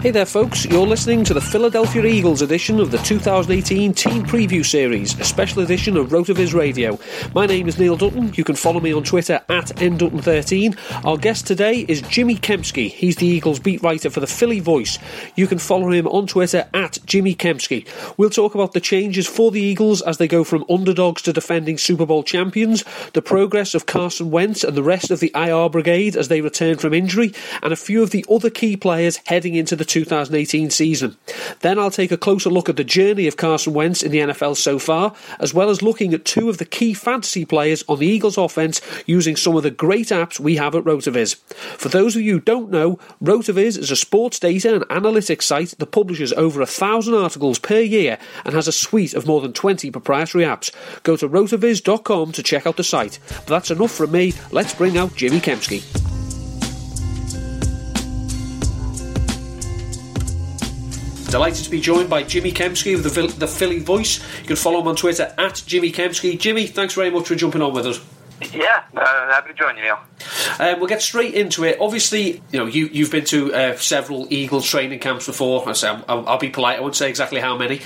Hey there, folks. You're listening to the Philadelphia Eagles edition of the 2018 Team Preview Series, a special edition of Rotoviz Radio. My name is Neil Dutton. You can follow me on Twitter at ndutton13. Our guest today is Jimmy Kempski. He's the Eagles beat writer for the Philly Voice. You can follow him on Twitter at Jimmy Kempski. We'll talk about the changes for the Eagles as they go from underdogs to defending Super Bowl champions, the progress of Carson Wentz and the rest of the IR brigade as they return from injury, and a few of the other key players heading into the 2018 season. Then I'll take a closer look at the journey of Carson Wentz in the NFL so far, as well as looking at two of the key fantasy players on the Eagles offense using some of the great apps we have at Rotoviz. For those of you who don't know, Rotoviz is a sports data and analytics site that publishes over a thousand articles per year and has a suite of more than 20 proprietary apps. Go to rotoviz.com to check out the site. But that's enough from me. Let's bring out Jimmy Kempski. Delighted to be joined by Jimmy Kempski of the, the Philly Voice. You can follow him on Twitter at Jimmy Kempski. Jimmy, thanks very much for jumping on with us. Yeah, uh, happy to join you, Neil. Um, we'll get straight into it. Obviously, you know you you've been to uh, several Eagles training camps before. I say I'll, I'll, be polite. I won't say exactly how many.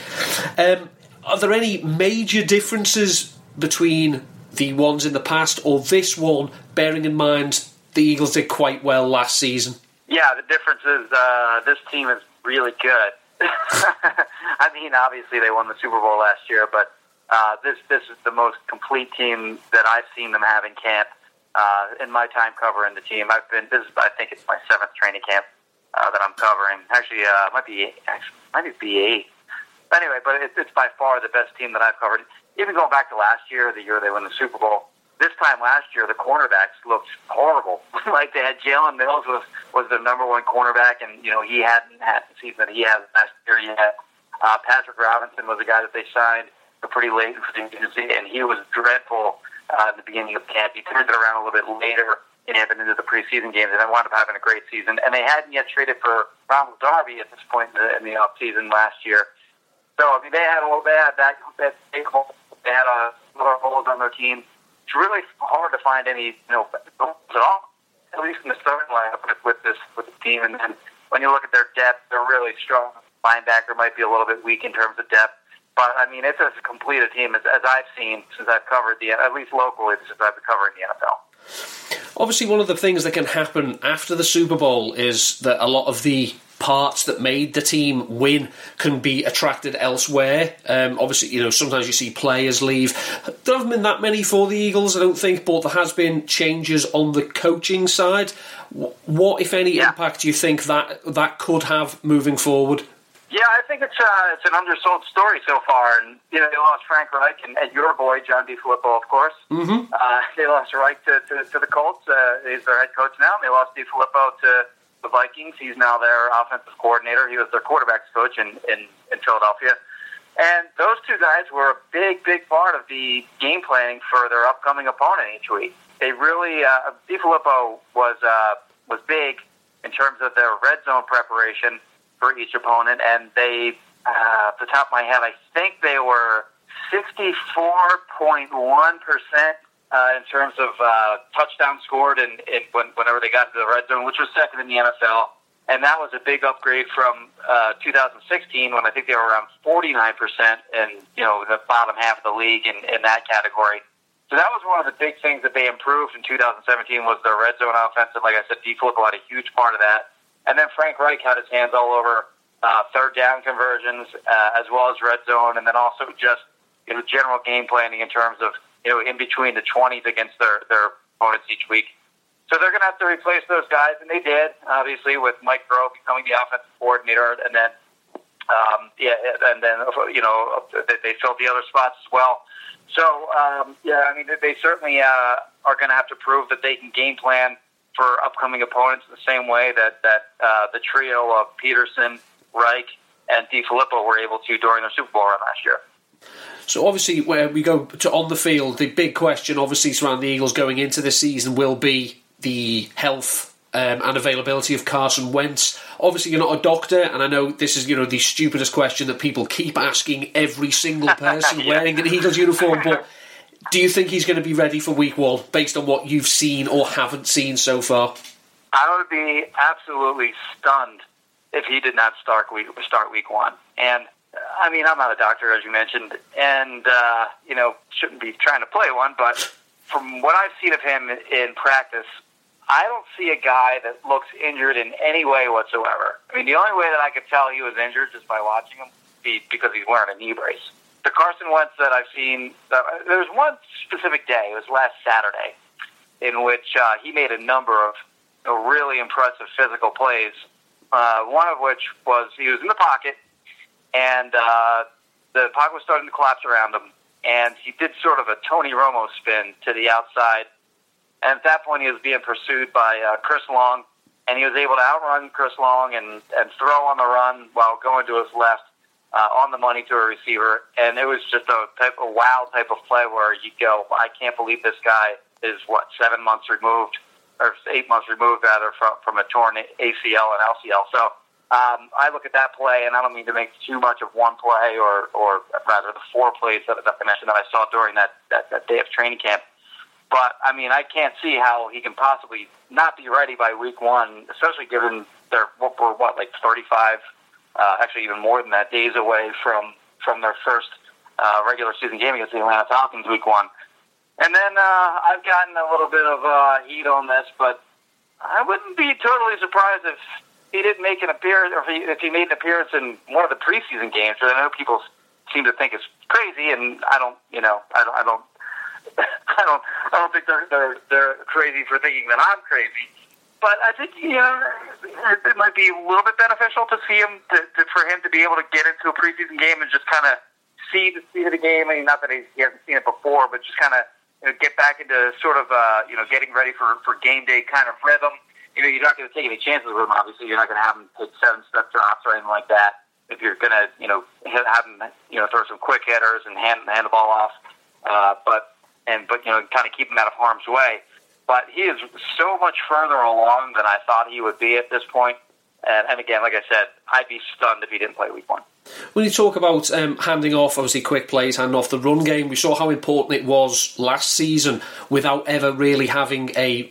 Um, are there any major differences between the ones in the past or this one? Bearing in mind the Eagles did quite well last season. Yeah, the difference is uh, this team is really good. I mean, obviously they won the Super Bowl last year, but uh, this this is the most complete team that I've seen them have in camp. Uh, in my time covering the team, I've been. This is, I think, it's my seventh training camp uh, that I'm covering. Actually, uh, might be actually, might be eight. Anyway, but it, it's by far the best team that I've covered. Even going back to last year, the year they won the Super Bowl, this time last year, the cornerbacks looked horrible. like they had Jalen Mills was was their number one cornerback, and you know he hadn't had the season that he had last year yet. Uh, Patrick Robinson was a guy that they signed pretty late in free agency, and he was dreadful uh, at the beginning of camp. He turned it around a little bit later and even into the preseason games, and then wound up having a great season. And they hadn't yet traded for Ronald Darby at this point in the, in the off season last year. So I mean, they had a little of that that. They had a lot of holes on their team it's really hard to find any you know goals at all. At least in the starting lineup with, with this with the team, and then when you look at their depth, they're really strong. Linebacker might be a little bit weak in terms of depth, but I mean it's as complete a team as, as I've seen since I've covered the at least locally since I've been covering the NFL. Obviously, one of the things that can happen after the Super Bowl is that a lot of the parts that made the team win can be attracted elsewhere. Um, obviously, you know, sometimes you see players leave. There haven't been that many for the Eagles, I don't think, but there has been changes on the coaching side. What, if any, yeah. impact do you think that that could have moving forward? Yeah, I think it's uh, it's an undersold story so far, and you know they lost Frank Reich and, and your boy John DeFilippo, of course. Mm-hmm. Uh, they lost Reich to, to, to the Colts. Uh, he's their head coach now. They lost DeFilippo to the Vikings. He's now their offensive coordinator. He was their quarterbacks coach in, in, in Philadelphia. And those two guys were a big, big part of the game planning for their upcoming opponent each week. They really, uh, DeFilippo was, uh, was big in terms of their red zone preparation for each opponent. And they, uh, the top of my head, I think they were 64.1% uh, in terms of uh, touchdown scored and, and when, whenever they got to the red zone, which was second in the NFL. And that was a big upgrade from uh, 2016 when I think they were around 49% and, you know, the bottom half of the league in, in that category. So that was one of the big things that they improved in 2017 was their red zone offense. And like I said, D. DeFilippo had a huge part of that. And then Frank Reich had his hands all over uh, third down conversions uh, as well as red zone and then also just you know, general game planning in terms of you know, in between the 20s against their, their opponents each week. So they're going to have to replace those guys, and they did, obviously, with Mike Groh becoming the offensive coordinator, and then Um, yeah, and then you know they, filled the other spots as well. So um, yeah, I mean they certainly uh, are going to have to prove that they can game plan for upcoming opponents the same way that that uh, the trio of Pederson, Reich, and DeFilippo were able to during their Super Bowl run last year. So obviously, where we go to on the field, the big question, obviously, surrounding the Eagles going into the season will be the health um, and availability of Carson Wentz. Obviously, you're not a doctor, and I know this is you know the stupidest question that people keep asking every single person yeah. wearing an Eagles uniform. But do you think he's going to be ready for Week One based on what you've seen or haven't seen so far? I would be absolutely stunned if he did not start week start Week One. And I mean, I'm not a doctor, as you mentioned, and uh, you know shouldn't be trying to play one, but from what I've seen of him in practice, I don't see a guy that looks injured in any way whatsoever. I mean, the only way that I could tell he was injured just by watching him be because he's wearing a knee brace. The Carson Wentz that I've seen, uh, there was one specific day, it was last Saturday, in which uh, he made a number of really impressive physical plays. Uh, one of which was he was in the pocket, and uh, the pocket was starting to collapse around him, and he did sort of a Tony Romo spin to the outside and at that point, he was being pursued by uh, Chris Long, and he was able to outrun Chris Long and, and throw on the run while going to his left uh, on the money to a receiver. And it was just a type of wow type of play where you go, I can't believe this guy is what seven months removed or eight months removed rather from from a torn ACL and LCL. So um, I look at that play, and I don't mean to make too much of one play, or or rather the four plays that, that I mentioned that I saw during that, that that day of training camp. But I mean, I can't see how he can possibly not be ready by week one, especially given they're we're what like 35, uh, actually even more than that, days away from from their first uh, regular season game against the Atlanta Falcons week one. And then uh, I've gotten a little bit of uh, heat on this, but I wouldn't be totally surprised if he didn't make an appearance, or if he, if he made an appearance in one of the preseason games. But I know people seem to think it's crazy, and I don't, you know, I don't, I don't I don't I don't think they're they're they're crazy for thinking that I'm crazy. But I think you know it might be a little bit beneficial to see him to, to for him to be able to get into a preseason game and just kind of see the see the game. I mean, not that he, he hasn't seen it before, but just kind of you know, get back into sort of uh, you know getting ready for for game day kind of rhythm. You know, you're not going to take any chances with him. Obviously, you're not going to have him take seven step drops or anything like that. If you're going to, you know, have him, you know, throw some quick hitters and hand hand the ball off. Uh, but and but you know kind of keep him out of harm's way. But he is so much further along than I thought he would be at this point. And, and again, like I said, I'd be stunned if he didn't play week one. When you talk about um, handing off, obviously quick plays, handing off the run game, we saw how important it was last season without ever really having a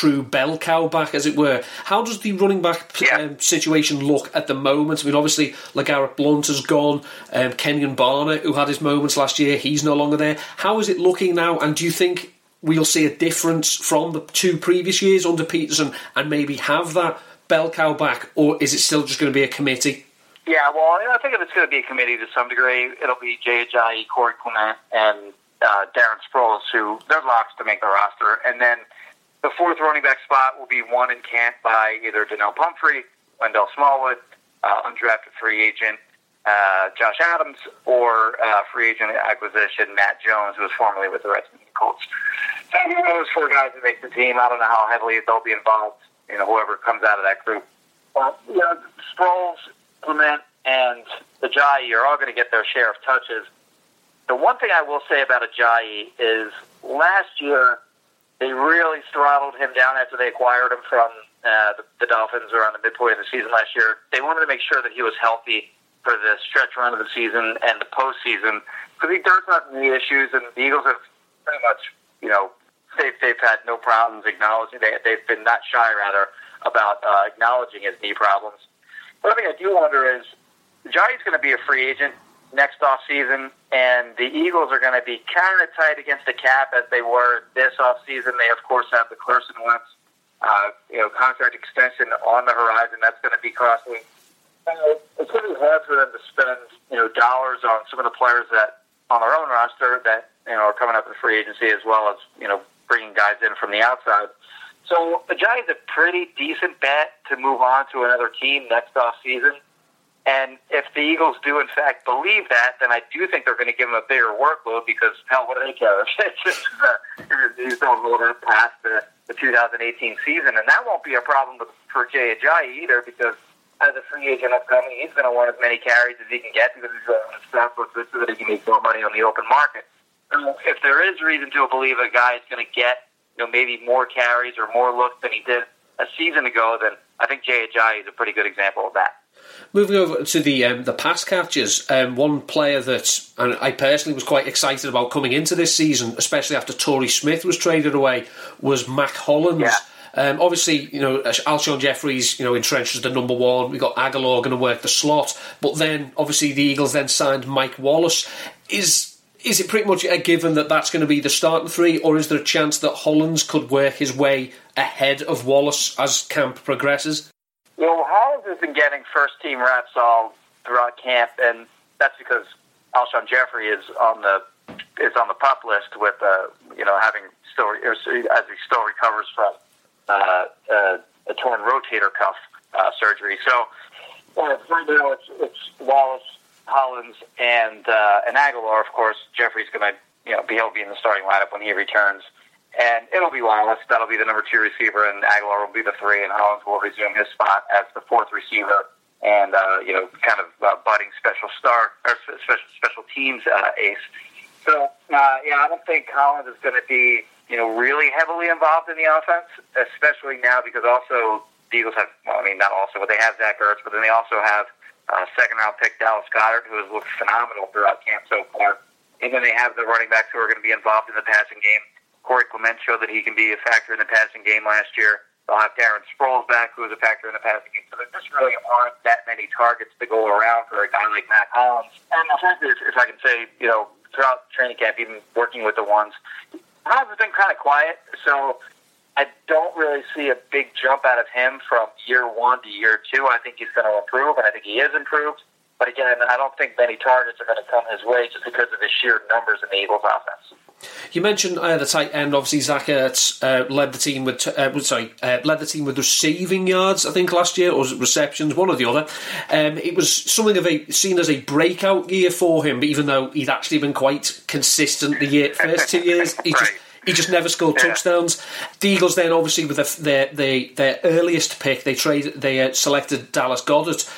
true bell cow back, as it were. How does the running back um, situation look at the moment? I mean, obviously, LeGarrette Blunt has gone, um, Kenjon Barner, who had his moments last year, he's no longer there. How is it looking now, and do you think we'll see a difference from the two previous years under Pederson and maybe have that bell cow back, or is it still just going to be a committee? Yeah, well, I think if it's going to be a committee to some degree, it'll be Jay Ajayi, Corey Clement, and uh, Darren Sproles, who they're locks to make the roster. And then the fourth running back spot will be won in camp by either Donnel Pumphrey, Wendell Smallwood, uh, undrafted free agent uh, Josh Adams, or uh, free agent acquisition Matt Jones, who was formerly with the Redskins and Colts. So those four guys that make the team. I don't know how heavily they'll be involved. You know, whoever comes out of that group. But you know, Sproles Clement and Ajayi are all going to get their share of touches. The one thing I will say about Ajayi is last year they really throttled him down after they acquired him from uh, the, the Dolphins around the midpoint of the season last year. They wanted to make sure that he was healthy for the stretch run of the season and the postseason because he does have knee issues, and the Eagles have pretty much, you know, they've, they've had no problems acknowledging, they, they've been not shy, rather, about uh, acknowledging his knee problems. One thing I do wonder is Johnny's going to be a free agent next off season, and the Eagles are going to be kind of tight against the cap as they were this off season. They of course have the Carson Wentz, uh, you know, contract extension on the horizon. That's going to be costly. Uh, it's going to be hard for them to spend you know dollars on some of the players that on their own roster that you know are coming up in free agency as well as you know bringing guys in from the outside. So the Giants a pretty decent bet to move on to another team next off season. And if the Eagles do in fact believe that, then I do think they're going to give him a bigger workload because hell, what do they care? Uh, he's don't hold past the, the 2018 season, and that won't be a problem with, for Jay Ajayi either because as a free agent upcoming, he's going to want as many carries as he can get because he's going to staff so that he can make more money on the open market. So if there is reason to believe a guy is going to get, you know, maybe more carries or more looks than he did a season ago, then I think Jay Ajayi is a pretty good example of that. Moving over to the um, the pass catches, um, one player that and I personally was quite excited about coming into this season, especially after Torrey Smith was traded away, was Mack Hollins. Yeah. Um, obviously, you know, Alshon Jeffery, you know, entrenched as the number one. We got Agholor going to work the slot, but then obviously the Eagles then signed Mike Wallace. Is is it pretty much a given that that's going to be the starting three, or is there a chance that Hollins could work his way ahead of Wallace as camp progresses? Has been getting first team reps all throughout camp, and that's because Alshon Jeffery is on the is on the pup list with uh, you know having still as he still recovers from uh, uh, a torn rotator cuff uh, surgery. So uh, right now it's, it's Wallace, Hollins, and uh, and Agholor. Of course, Jeffery's going to you know be he'll be in the starting lineup when he returns, and it'll be Wallace. That'll be the number two receiver, and Agholor will be the three, and Hollins will resume his spot as the fourth receiver. And uh, you know, kind of uh, budding special star or special special teams uh, ace. So uh, yeah, I don't think Hollins is going to be you know, really heavily involved in the offense, especially now because also the Eagles have, well, I mean, not also, but they have Zach Ertz, but then they also have uh, second round pick Dallas Goedert, who has looked phenomenal throughout camp so far. And then they have the running backs who are going to be involved in the passing game. Corey Clement showed that he can be a factor in the passing game last year. They'll have Darren Sproles back, who is a factor in the passing game. So there just really aren't that many targets to go around for a guy like Mack Hollins. And the fact is, if I can say, you know, throughout training camp, even working with the ones, has been kind of quiet, so I don't really see a big jump out of him from year one to year two. I think he's going to improve, and I think he is improved. But again, I don't think many targets are going to come his way just because of his sheer numbers in the Eagles' offense. You mentioned uh, the tight end. Obviously, Zach Ertz uh, led the team with uh, sorry uh, led the team with receiving yards. I think last year or receptions, one or the other. Um, it was something of a seen as a breakout year for him. But even though he'd actually been quite consistent the year, first two years, he just he just never scored yeah. touchdowns. The Eagles then obviously with their their, their earliest pick, they trade they uh, selected Dallas Goedert.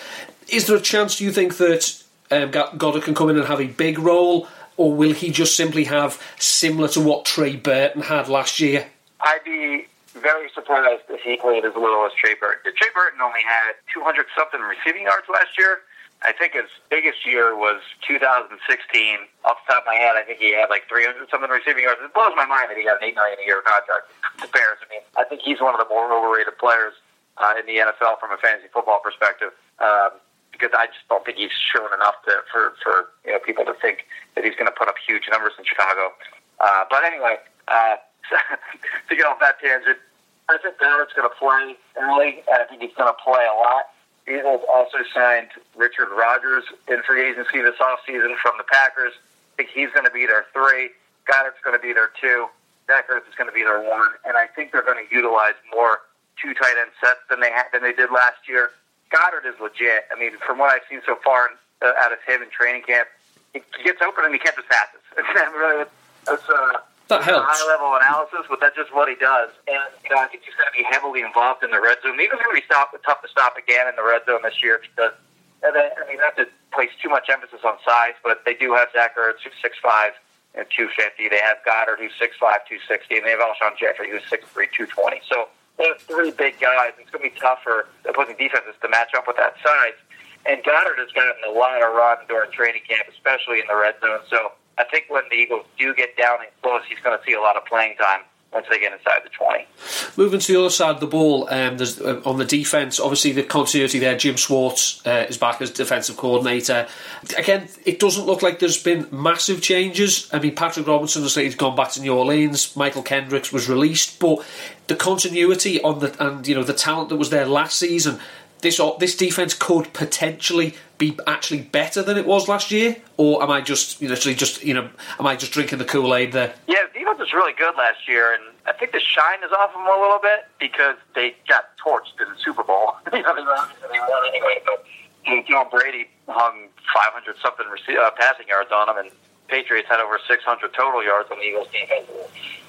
Is there a chance? Do you think that um, Goedert can come in and have a big role? Or will he just simply have similar to what Trey Burton had last year? I'd be very surprised if he played as little as Trey Burton. Trey Burton only had 200 something receiving yards last year. I think his biggest year was 2016. Off the top of my head, I think he had like 300 something receiving yards. It blows my mind that he got an eight million a year contract. To Bears, I mean, I think he's one of the more overrated players uh, in the NFL from a fantasy football perspective. Um, because I just don't think he's shown enough to, for for you know people to think that he's going to put up huge numbers in Chicago. Uh, but anyway, uh, to get off that tangent, I think Goedert's going to play early, and I think he's going to play a lot. Eagles also signed Richard Rodgers in free agency this offseason from the Packers. I think he's going to be their three. Goedert's going to be their two. Zach is going to be their one, and I think they're going to utilize more two tight end sets than they had, than they did last year. Goedert is legit. I mean, from what I've seen so far uh, out of him in training camp, he gets open and he catches passes. It's really that's uh, that helps. high level analysis, but that's just what he does. And you know, I think he's going to be heavily involved in the red zone. He's going to be stop, tough to stop again in the red zone this year because and then, I mean, not to place too much emphasis on size, but they do have Zach Ertz, who's six five and two fifty. They have Goedert, who's six five, two sixty, and they have Alshon Jeffery, who's six three, two twenty. So have three big guys. It's going to be tough for opposing defenses to match up with that size. And Goedert has gotten a lot of run during training camp, especially in the red zone. So I think when the Eagles do get down and close, he's going to see a lot of playing time once they get inside the 20. Moving to the other side of the ball, um, there's, uh, on the defence, obviously the continuity there. Jim Schwartz uh, is back as defensive coordinator. Again, it doesn't look like there's been massive changes. I mean, Patrick Robinson has he's gone back to New Orleans. Mychal Kendricks was released, but the continuity on the and you know the talent that was there last season this this defense could potentially be actually better than it was last year, or am I just literally just you know am I just drinking the Kool Aid there? Yeah, the defense was really good last year, and I think the shine is off of them a little bit because they got torched in the Super Bowl. you know, anyway, Brady hung 500 something uh, passing yards on them, and Patriots had over 600 total yards on the Eagles defense.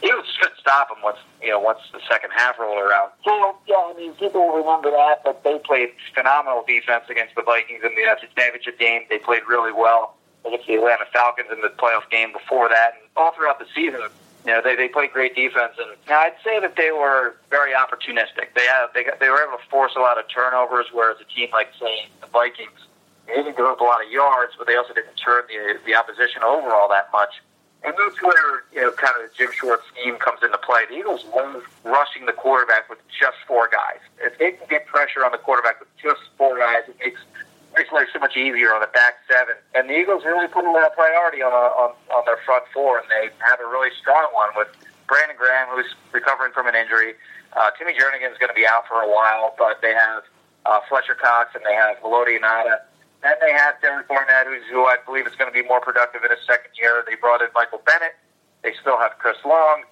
Eagles just couldn't stop them once you know once the second half rolled around. So yeah, I mean people remember that, but they played phenomenal defense against the Vikings in the NFC Championship game. They played really well against the Atlanta Falcons in the playoff game before that, and all throughout the season. You know, they, they played great defense, and I'd say that they were very opportunistic. They have they got, they were able to force a lot of turnovers, whereas a team like say the Vikings they didn't give up a lot of yards, but they also didn't turn the the opposition over all that much. And that's where you know kind of the Jim Schwartz scheme comes into play. The Eagles love rushing the quarterback with just four guys. If they can get pressure on the quarterback with just four guys, it makes makes life so much easier on the back seven. And the Eagles really put a lot of priority on, a, on on their front four, and they have a really strong one with Brandon Graham, who's recovering from an injury. Uh, Timmy is going to be out for a while, but they have uh, Fletcher Cox and they have Haloti Ngata. And they have Derek Barnett, who's, who I believe is going to be more productive in his second year. They brought in Michael Bennett. They still have Chris Long.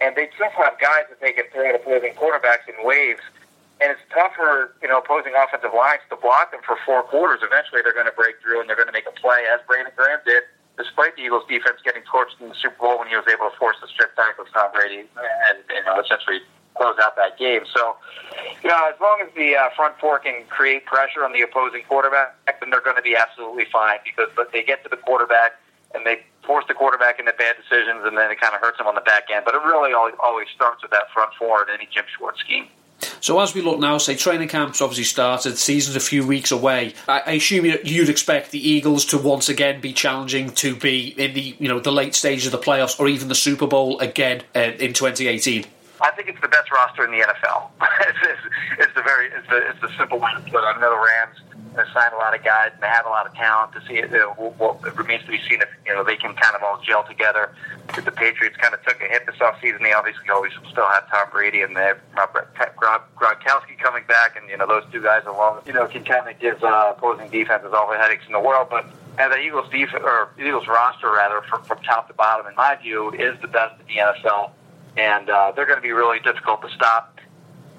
And they just have guys that they can throw at opposing quarterbacks in waves and it's tough for you know opposing offensive lines to block them for four quarters. Eventually, they're going to break through and they're going to make a play, as Brandon Graham did, despite the Eagles' defense getting torched in the Super Bowl when he was able to force the strip sack of Tom Brady and you know essentially close out that game. So, you know, as long as the uh, front four can create pressure on the opposing quarterback, then they're going to be absolutely fine because but they get to the quarterback and they force the quarterback into bad decisions, and then it kind of hurts them on the back end. But it really always starts with that front four in any Jim Schwartz scheme. So as we look now, say training camps obviously started, season's a few weeks away. I, assume you'd expect the Eagles to once again be challenging to be in the you know the late stages of the playoffs or even the Super Bowl again uh, in 2018. I think it's the best roster in the NFL. it's, it's, it's, the very it's the, it's the simple way to put it. I know the Rams they signed a lot of guys and they have a lot of talent to see it. You know, well, it remains to be seen if you know they can kind of all gel together. If the Patriots kind of took a hit this offseason, they obviously always still have Tom Brady and they have Gronkowski coming back, and you know those two guys alone, you know, can kind of give uh, opposing defenses all the headaches in the world. But and the Eagles defense or Eagles roster rather, from, from top to bottom, in my view, is the best in the NFL, and uh, they're going to be really difficult to stop.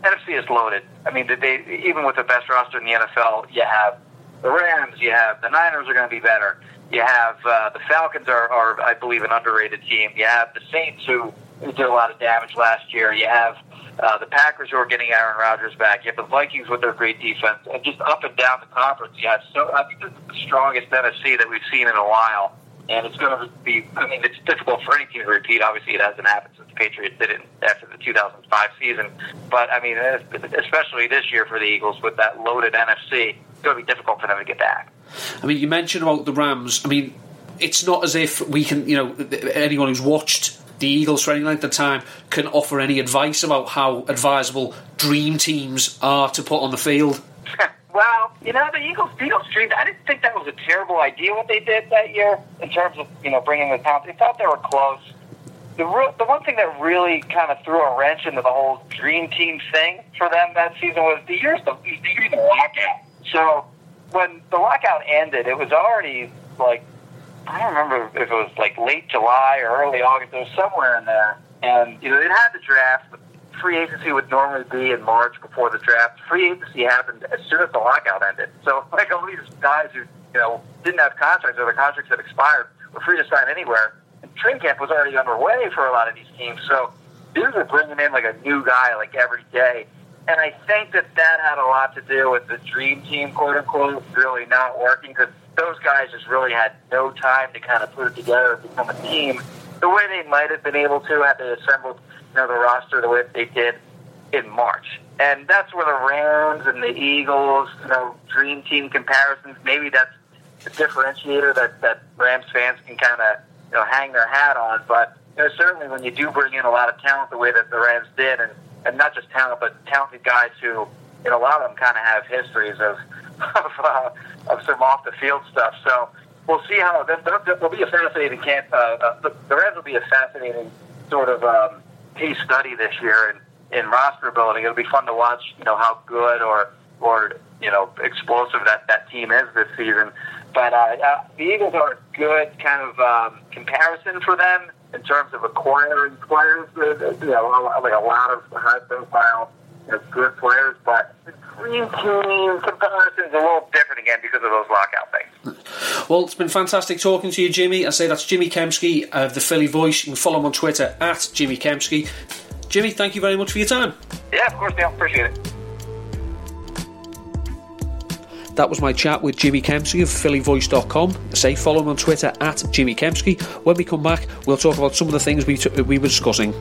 NFC is loaded. I mean, they even with the best roster in the NFL, you have the Rams, you have the Niners are going to be better. You have uh, the Falcons are, are, I believe, an underrated team. You have the Saints who, did a lot of damage last year. You have uh, the Packers who are getting Aaron Rodgers back. You have the Vikings with their great defense, and just up and down the conference. You have so I think this is the strongest NFC that we've seen in a while and it's going to be. I mean, it's difficult for any team to repeat. Obviously, it hasn't happened since the Patriots did it after the 2005 season. But I mean, especially this year for the Eagles with that loaded NFC, it's going to be difficult for them to get back. I mean, you mentioned about the Rams. I mean, it's not as if we can, you know, anyone who's watched the Eagles for any length of time can offer any advice about how advisable dream teams are to put on the field. Well, you know, the Eagles Eagles dreamed. I didn't think that was a terrible idea what they did that year in terms of you know bringing the talent. They thought they were close. The real, the one thing that really kind of threw a wrench into the whole dream team thing for them that season was the years the, the year of the lockout. So when the lockout ended, it was already like I don't remember if it was like late July or early August. It was somewhere in there, and you know they had the draft. But free agency would normally be in March before the draft. Free agency happened as soon as the lockout ended. So like all these guys who you know didn't have contracts or their contracts had expired were free to sign anywhere. And training camp was already underway for a lot of these teams. So these were bringing in like a new guy like every day. And I think that that had a lot to do with the dream team, quote unquote, really not working because those guys just really had no time to kind of put it together and become a team the way they might have been able to had they assembled you know, the roster the way they did in March. And that's where the Rams and the Eagles, you know, dream team comparisons, maybe that's the differentiator that, that Rams fans can kind of, you know, hang their hat on. But, you know, certainly when you do bring in a lot of talent the way that the Rams did, and, and not just talent, but talented guys who, you know, a lot of them kind of have histories of, of, uh, of some off the field stuff. So we'll see how, there, there'll be a fascinating camp, uh, uh, the Rams will be a fascinating sort of, um, case study this year in, in roster building. It'll be fun to watch, you know, how good or or you know explosive that that team is this season. But uh, uh, the Eagles are a good kind of um, comparison for them in terms of acquiring players. You know, like a lot of high profile know, good players, but the dream team comparison is a little different again because of those lockout things. Well, it's been fantastic talking to you, Jimmy. I say that's Jimmy Kempski of the Philly Voice. You can follow him on Twitter at Jimmy Kempski. Jimmy, thank you very much for your time. Yeah, of course, Neil. Appreciate it. That was my chat with Jimmy Kempski of PhillyVoice.com. Say follow him on Twitter at Jimmy Kempski. When we come back, we'll talk about some of the things we, t- we were discussing.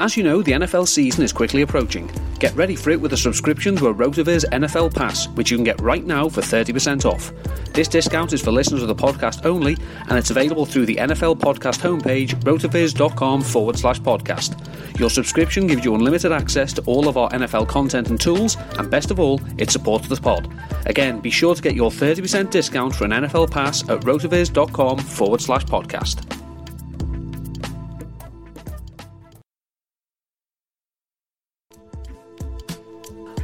As you know, the NFL season is quickly approaching. Get ready for it with a subscription to a Rotoviz NFL Pass, which you can get right now for 30% off. This discount is for listeners of the podcast only, and it's available through the NFL podcast homepage, rotoviz.com forward slash podcast. Your subscription gives you unlimited access to all of our NFL content and tools, and best of all, it supports the pod. Again, be sure to get your 30% discount for an NFL Pass at rotoviz.com forward slash podcast.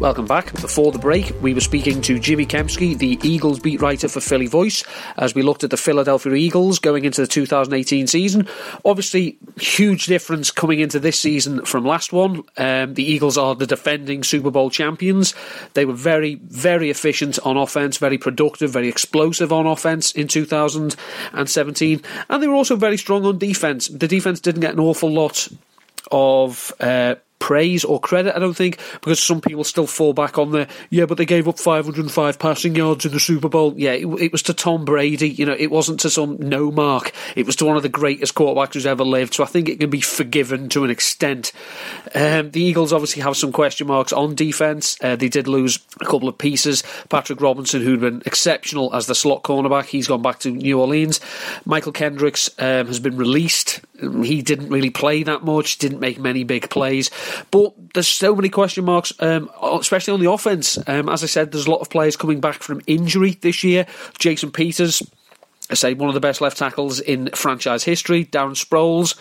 Welcome back. Before the break, we were speaking to Jimmy Kempski, the Eagles beat writer for Philly Voice, as we looked at the Philadelphia Eagles going into the 2018 season. Obviously, huge difference coming into this season from last one. Um, the Eagles are the defending Super Bowl champions. They were very, very efficient on offense, very productive, very explosive on offense in 2017, and they were also very strong on defense. The defense didn't get an awful lot of uh, praise or credit, I don't think, because some people still fall back on the, yeah, but they gave up 505 passing yards in the Super Bowl. Yeah, it, it was to Tom Brady. You know, it wasn't to some no mark. It was to one of the greatest quarterbacks who's ever lived. So I think it can be forgiven to an extent. Um, the Eagles obviously have some question marks on defense. Uh, they did lose a couple of pieces. Patrick Robinson, who'd been exceptional as the slot cornerback, he's gone back to New Orleans. Mychal Kendricks um, has been released. He didn't really play that much, didn't make many big plays. But there's so many question marks, um, especially on the offense. Um, as I said, there's a lot of players coming back from injury this year. Jason Peters, I say one of the best left tackles in franchise history. Darren Sproles.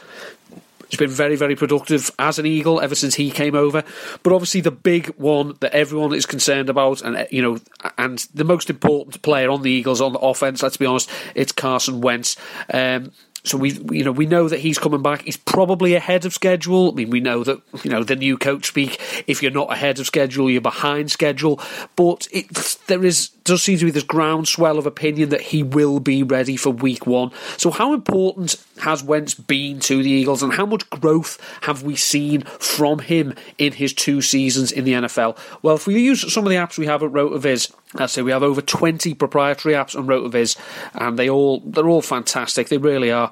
He's been very, very productive as an Eagle ever since he came over. But obviously, the big one that everyone is concerned about, and you know, and the most important player on the Eagles on the offense, let's be honest, it's Carson Wentz. Um, so we, you know, we know that he's coming back. He's probably ahead of schedule. I mean, we know that you know the new coach speak. If you're not ahead of schedule, you're behind schedule. But it, there is does seem to be this groundswell of opinion that he will be ready for Week One. So how important has Wentz been to the Eagles, and how much growth have we seen from him in his two seasons in the NFL? Well, if we use some of the apps we have at RotoViz. I say we have over 20 proprietary apps on RotoViz, and they all they're all fantastic. They really are.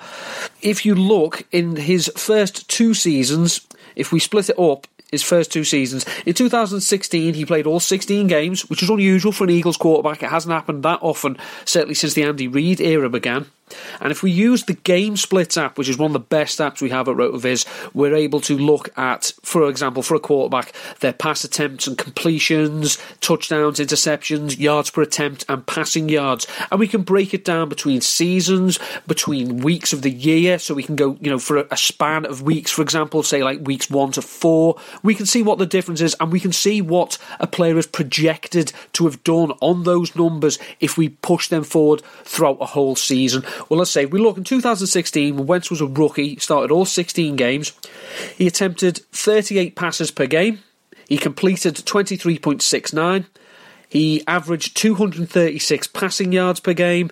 If you look in his first two seasons, if we split it up, his first two seasons. In 2016, he played all 16 games, which is unusual for an Eagles quarterback. It hasn't happened that often, certainly since the Andy Reid era began. And if we use the Game Splits app, which is one of the best apps we have at RotoViz, we're able to look at, for example, for a quarterback, their pass attempts and completions, touchdowns, interceptions, yards per attempt, and passing yards. And we can break it down between seasons, between weeks of the year. So we can go, you know, for a span of weeks, for example, say like weeks one to four. We can see what the difference is, and we can see what a player is projected to have done on those numbers if we push them forward throughout a whole season. Well, let's say we look in 2016 when Wentz was a rookie, started all 16 games. He attempted 38 passes per game. He completed 23.69. He averaged 236 passing yards per game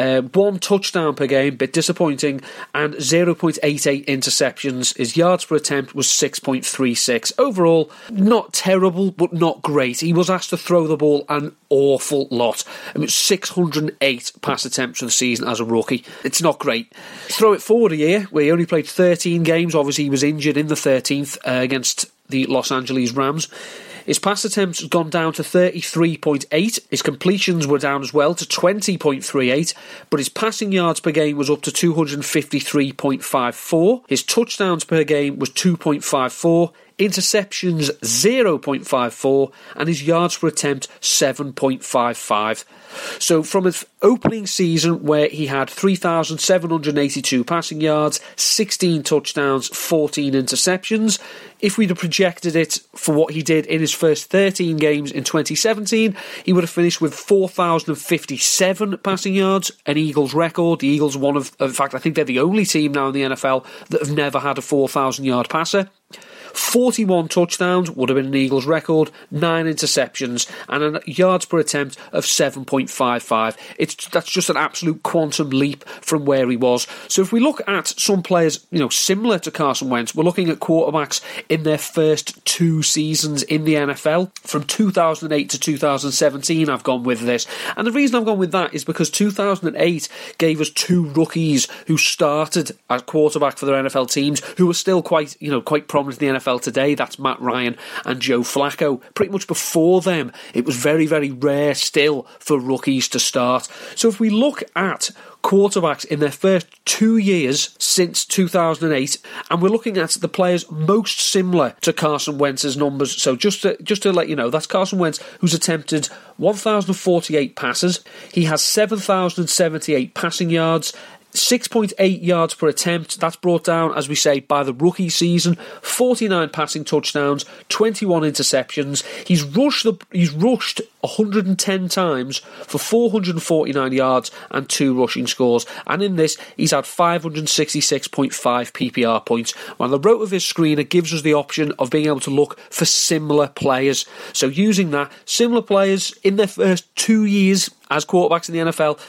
uh, one touchdown per game, bit disappointing, and 0.88 interceptions. His yards per attempt was 6.36. Overall, not terrible, but not great. He was asked to throw the ball an awful lot. I mean, 608 pass attempts for the season as a rookie. It's not great. Throw it forward a year, where he only played 13 games. Obviously, he was injured in the 13th uh, against the Los Angeles Rams. His pass attempts had gone down to 33.8. His completions were down as well to 20.38, but his passing yards per game was up to 253.54. His touchdowns per game was 2.54 interceptions 0.54, and his yards per attempt 7.55. So from his opening season, where he had 3,782 passing yards, 16 touchdowns, 14 interceptions, if we'd have projected it for what he did in his first 13 games in 2017, he would have finished with 4,057 passing yards, an Eagles record. The Eagles, one of, in fact, I think they're the only team now in the NFL that have never had a 4,000 yard passer. 41 touchdowns would have been an Eagles record, 9 interceptions, and a yards per attempt of 7.55. It's That's just an absolute quantum leap from where he was. So if we look at some players, you know, similar to Carson Wentz, we're looking at quarterbacks in their first two seasons in the NFL. From 2008 to 2017, I've gone with this. And the reason I've gone with that is because 2008 gave us two rookies who started as quarterback for their NFL teams, who were still quite, you know, quite prominent in the NFL today. That's Matt Ryan and Joe Flacco. Pretty much before them, it was very, very rare still for rookies to start. So if we look at quarterbacks in their first two years since 2008, and we're looking at the players most similar to Carson Wentz's numbers. So just to, just to let you know, that's Carson Wentz who's attempted 1,048 passes. He has 7,078 passing yards 6.8 yards per attempt. That's brought down, as we say, by the rookie season. 49 passing touchdowns, 21 interceptions. He's rushed the, he's rushed 110 times for 449 yards and two rushing scores. And in this, he's had 566.5 PPR points. While the RotoViz screener gives us the option of being able to look for similar players. So using that, similar players in their first two years as quarterbacks in the NFL,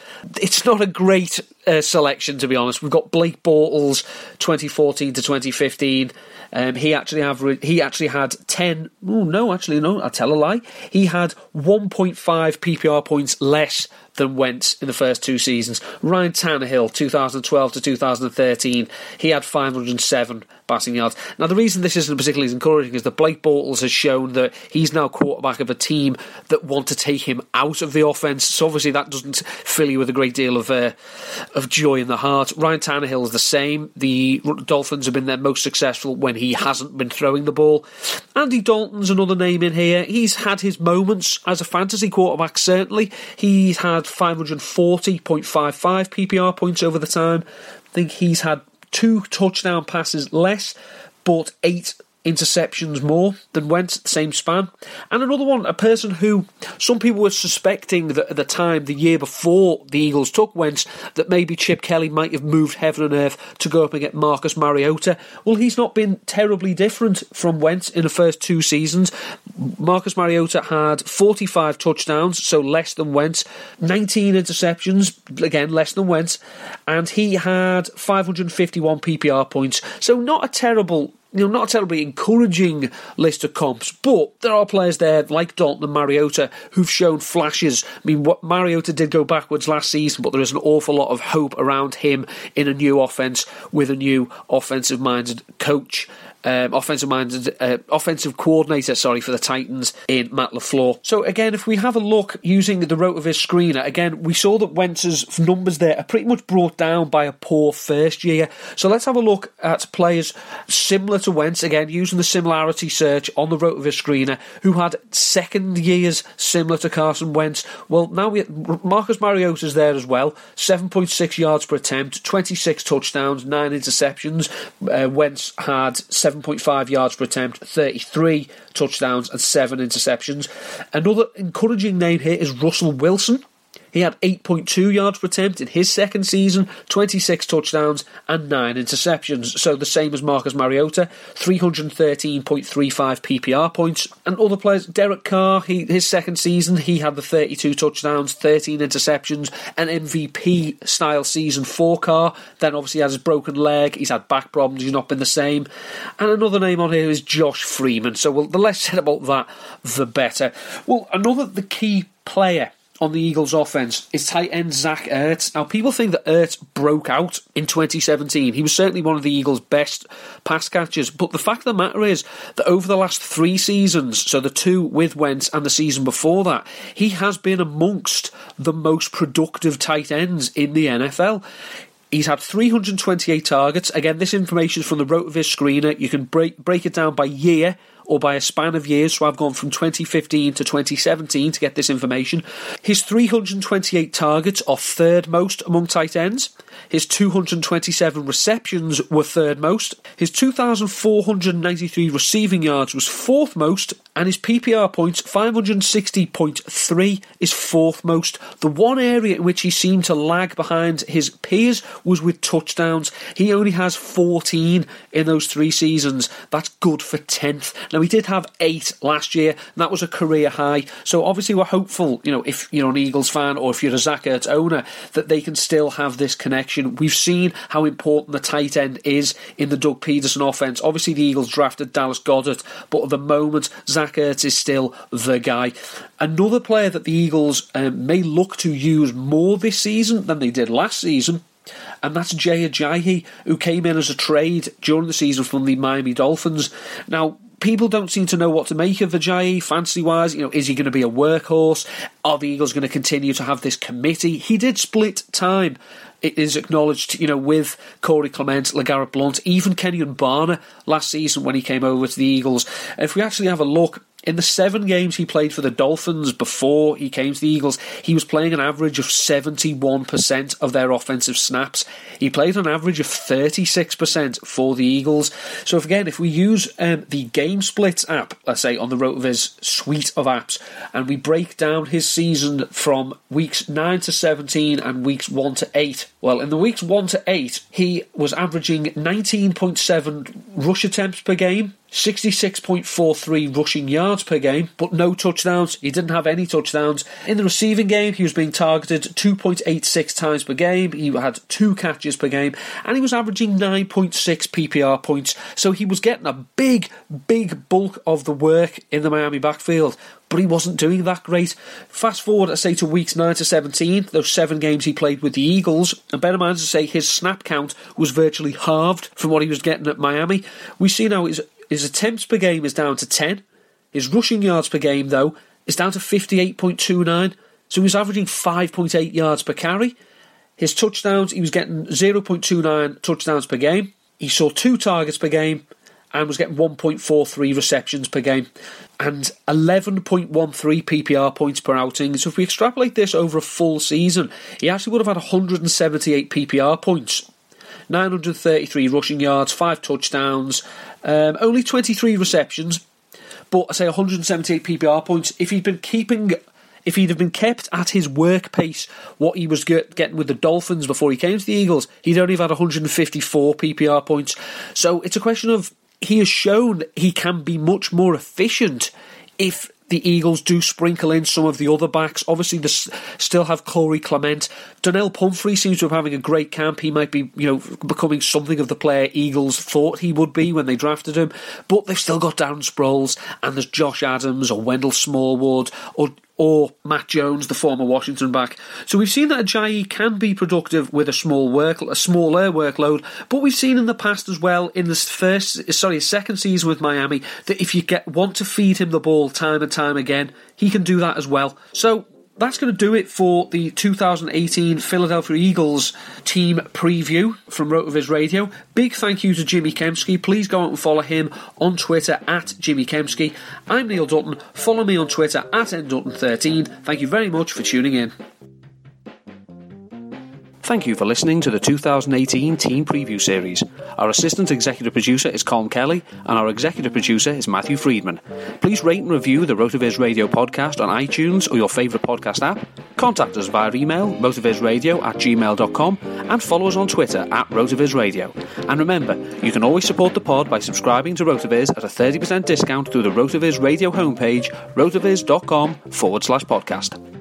it's not a great uh, selection to be honest. We've got Blake Bortles, 2014 to 2015. Um, he actually averaged. He actually had ten. Oh no, actually no. I tell a lie. He had 1.5 PPR points less than Wentz in the first two seasons. Ryan Tannehill, 2012 to 2013, he had 507 passing yards. Now, the reason this isn't particularly encouraging is that Blake Bortles has shown that he's now quarterback of a team that want to take him out of the offense. So obviously that doesn't fill you with a great deal of uh, of joy in the heart. Ryan Tannehill is the same. The Dolphins have been their most successful when he hasn't been throwing the ball. Andy Dalton's another name in here. He's had his moments as a fantasy quarterback. Certainly, he's had 540.55 PPR points over the time. I think he's had two touchdown passes less, but eight interceptions more than Wentz at the same span. And another one, a person who some people were suspecting that at the time, the year before the Eagles took Wentz, that maybe Chip Kelly might have moved heaven and earth to go up and get Marcus Mariota. Well, he's not been terribly different from Wentz in the first two seasons. Marcus Mariota had 45 touchdowns, so less than Wentz, 19 interceptions, again, less than Wentz, and he had 551 PPR points, so not a terrible you know, not terribly encouraging list of comps, but there are players there like Dalton and Mariota who've shown flashes. I mean, what Mariota did go backwards last season, but there is an awful lot of hope around him in a new offense with a new offensive minded coach um, offensive uh, offensive coordinator, sorry, for the Titans in Matt LaFleur. So again, if we have a look using the RotoViz screener, again, we saw that Wentz's numbers there are pretty much brought down by a poor first year. So let's have a look at players similar to Wentz, again, using the similarity search on the RotoViz screener, who had second years similar to Carson Wentz. Well, now we Marcus Mariota's there as well, 7.6 yards per attempt, 26 touchdowns, 9 interceptions. Uh, Wentz had 7 7.5 yards per attempt, 33 touchdowns, and 7 interceptions. Another encouraging name here is Russell Wilson. He had 8.2 yards per attempt in his second season, 26 touchdowns, and 9 interceptions. So the same as Marcus Mariota, 313.35 PPR points. And other players, Derek Carr, he, his second season, he had the 32 touchdowns, 13 interceptions, an MVP style season for Carr. Then obviously has his broken leg, he's had back problems, he's not been the same. And another name on here is Josh Freeman. So well, the less said about that, the better. Well, another the key player on the Eagles' offense is tight end Zach Ertz. Now, people think that Ertz broke out in 2017. He was certainly one of the Eagles' best pass catchers, but the fact of the matter is that over the last three seasons, so the two with Wentz and the season before that, he has been amongst the most productive tight ends in the NFL. He's had 328 targets. Again, this information is from the RotoViz screener. You can break break it down by year or by a span of years. So I've gone from 2015 to 2017 to get this information. His 328 targets are third most among tight ends. His 227 receptions were third most. His 2,493 receiving yards was fourth most. And his PPR points, 560.3, is fourth most. The one area in which he seemed to lag behind his peers was with touchdowns. He only has 14 in those three seasons. That's good for 10th. Now, he did have eight last year, and that was a career high. So obviously, we're hopeful, you know, if you're an Eagles fan or if you're a Zach Ertz owner, that they can still have this connection. We've seen how important the tight end is in the Doug Pederson offense. Obviously, the Eagles drafted Dallas Goedert, but at the moment, Zach Ertz is still the guy. Another player that the Eagles um, may look to use more this season than they did last season and that's Jay Ajayi, who came in as a trade during the season from the Miami Dolphins. Now, people don't seem to know what to make of Ajayi fantasy wise. You know, is he going to be a workhorse? Are the Eagles going to continue to have this committee? He did split time. It is acknowledged, you know, with Corey Clement, LeGarrette Blount, even Kenjon Barner last season when he came over to the Eagles. If we actually have a look in the seven games he played for the Dolphins before he came to the Eagles, he was playing an average of 71% of their offensive snaps. He played an average of 36% for the Eagles. So, if, again, if we use um, the Game Splits app, let's say on the Rotoviz suite of apps, and we break down his season from weeks 9 to 17 and weeks 1 to 8, well, in the weeks 1 to 8, he was averaging 19.7 rush attempts per game, 66.43 rushing yards per game, but no touchdowns. He didn't have any touchdowns. In the receiving game, he was being targeted 2.86 times per game. He had two catches per game, and he was averaging 9.6 PPR points. So he was getting a big, big bulk of the work in the Miami backfield. But he wasn't doing that great. Fast forward, I say, to weeks 9 to 17, those seven games he played with the Eagles, and bear in mind to say his snap count was virtually halved from what he was getting at Miami. We see now his his attempts per game is down to 10. His rushing yards per game, though, is down to 58.29. So he's averaging 5.8 yards per carry. His touchdowns, he was getting 0.29 touchdowns per game. He saw two targets per game and was getting 1.43 receptions per game and 11.13 PPR points per outing. So if we extrapolate this over a full season, he actually would have had 178 PPR points. 933 rushing yards, 5 touchdowns, um, only 23 receptions, but I say 178 PPR points. If he'd been keeping if he'd have been kept at his work pace, what he was get, getting with the Dolphins before he came to the Eagles, he'd only have had 154 PPR points. So it's a question of he has shown he can be much more efficient if the Eagles do sprinkle in some of the other backs. Obviously, they still have Corey Clement. Donnel Pumphrey seems to be having a great camp. He might be, you know, becoming something of the player Eagles thought he would be when they drafted him. But they've still got Darren Sproles, and there's Josh Adams or Wendell Smallwood or or Matt Jones, the former Washington back. So we've seen that Ajayi can be productive with a small work, a smaller workload, but we've seen in the past as well in this first, sorry, second season with Miami that if you get want to feed him the ball time and time again, he can do that as well. So that's going to do it for the 2018 Philadelphia Eagles team preview from Rotoviz Radio. Big thank you to Jimmy Kempski. Please go out and follow him on Twitter at Jimmy Kempski. I'm Neil Dutton. Follow me on Twitter at ndutton13. Thank you very much for tuning in. Thank you for listening to the 2018 Team Preview Series. Our assistant executive producer is Colin Kelly, and our executive producer is Matthew Friedman. Please rate and review the Rotoviz Radio podcast on iTunes or your favourite podcast app. Contact us via email, rotovizradio at gmail.com, and follow us on Twitter at Rotoviz Radio. And remember, you can always support the pod by subscribing to Rotoviz at a 30% discount through the Rotoviz Radio homepage, rotoviz.com forward slash podcast.